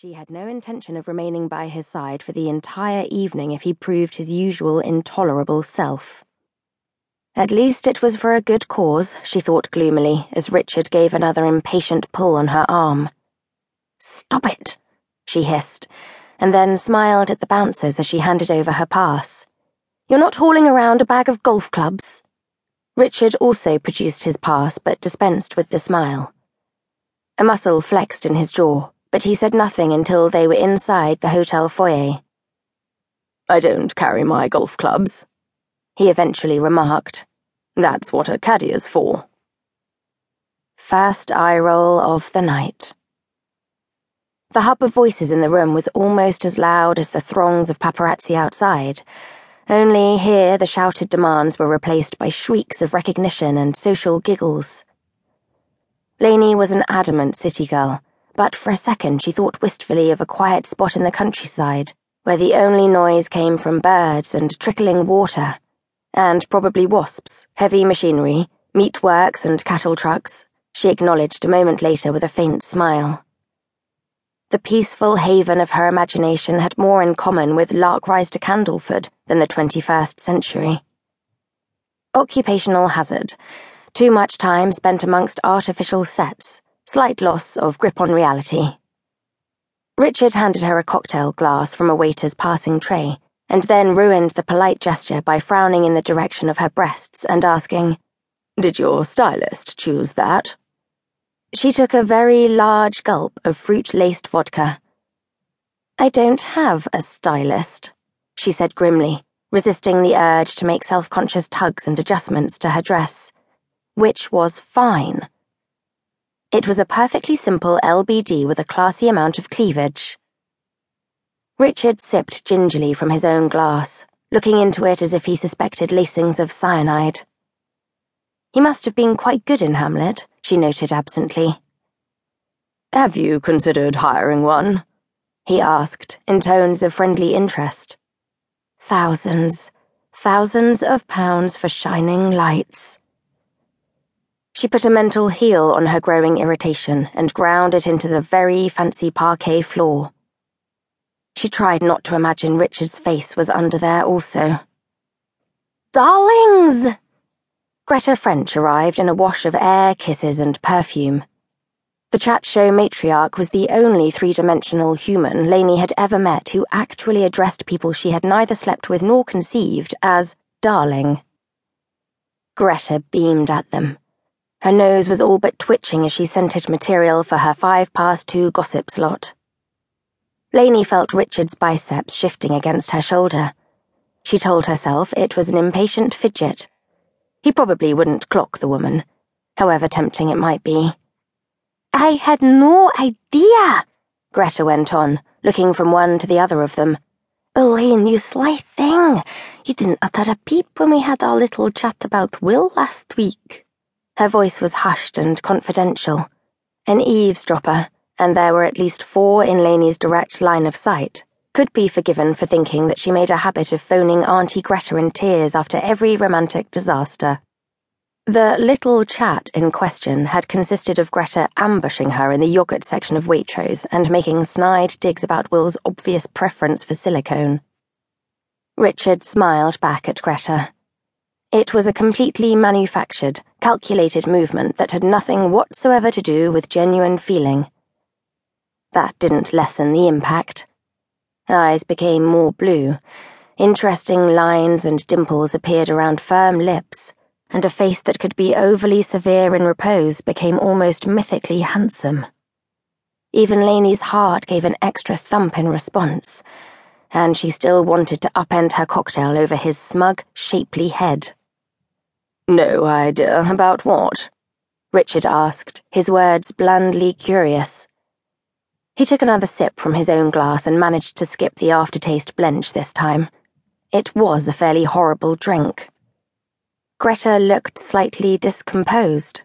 She had no intention of remaining by his side for the entire evening if he proved his usual intolerable self. At least it was for a good cause, she thought gloomily, as Richard gave another impatient pull on her arm. Stop it, she hissed, and then smiled at the bouncers as she handed over her pass. You're not hauling around a bag of golf clubs. Richard also produced his pass, but dispensed with the smile. A muscle flexed in his jaw but he said nothing until they were inside the hotel foyer. I don't carry my golf clubs, he eventually remarked. That's what a caddy is for. First eye roll of the night. The hub of voices in the room was almost as loud as the throngs of paparazzi outside, only here the shouted demands were replaced by shrieks of recognition and social giggles. Lainie was an adamant city girl but for a second she thought wistfully of a quiet spot in the countryside, where the only noise came from birds and trickling water, and probably wasps, heavy machinery, meat works, and cattle trucks, she acknowledged a moment later with a faint smile. The peaceful haven of her imagination had more in common with Lark Rise to Candleford than the 21st century. Occupational hazard. Too much time spent amongst artificial sets slight loss of grip on reality. Richard handed her a cocktail glass from a waiter's passing tray, and then ruined the polite gesture by frowning in the direction of her breasts and asking, Did your stylist choose that? She took a very large gulp of fruit laced vodka. I don't have a stylist, she said grimly, resisting the urge to make self conscious tugs and adjustments to her dress, which was fine. It was a perfectly simple LBD with a classy amount of cleavage. Richard sipped gingerly from his own glass, looking into it as if he suspected lacings of cyanide. He must have been quite good in Hamlet, she noted absently. Have you considered hiring one? he asked, in tones of friendly interest. Thousands, thousands of pounds for shining lights. She put a mental heel on her growing irritation and ground it into the very fancy parquet floor. She tried not to imagine Richard's face was under there also. Darlings! Greta French arrived in a wash of air, kisses, and perfume. The chat show matriarch was the only three dimensional human Lainie had ever met who actually addressed people she had neither slept with nor conceived as darling. Greta beamed at them. Her nose was all but twitching as she scented material for her five past two gossip slot. Lainie felt Richard's biceps shifting against her shoulder. She told herself it was an impatient fidget. He probably wouldn't clock the woman, however tempting it might be. I had no idea, Greta went on, looking from one to the other of them. Elaine, you sly thing! You didn't utter a peep when we had our little chat about Will last week. Her voice was hushed and confidential. An eavesdropper, and there were at least four in Lainie's direct line of sight, could be forgiven for thinking that she made a habit of phoning Auntie Greta in tears after every romantic disaster. The little chat in question had consisted of Greta ambushing her in the yogurt section of Waitrose and making snide digs about Will's obvious preference for silicone. Richard smiled back at Greta. It was a completely manufactured, calculated movement that had nothing whatsoever to do with genuine feeling. That didn't lessen the impact. Eyes became more blue. Interesting lines and dimples appeared around firm lips, and a face that could be overly severe in repose became almost mythically handsome. Even Lainie's heart gave an extra thump in response, and she still wanted to upend her cocktail over his smug, shapely head. No idea about what? Richard asked, his words blandly curious. He took another sip from his own glass and managed to skip the aftertaste blench this time. It was a fairly horrible drink. Greta looked slightly discomposed.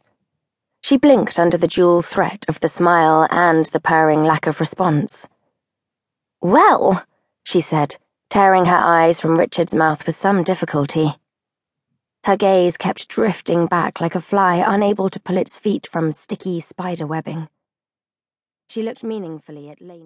She blinked under the dual threat of the smile and the purring lack of response. Well, she said, tearing her eyes from Richard's mouth with some difficulty. Her gaze kept drifting back like a fly unable to pull its feet from sticky spider webbing. She looked meaningfully at Lainie.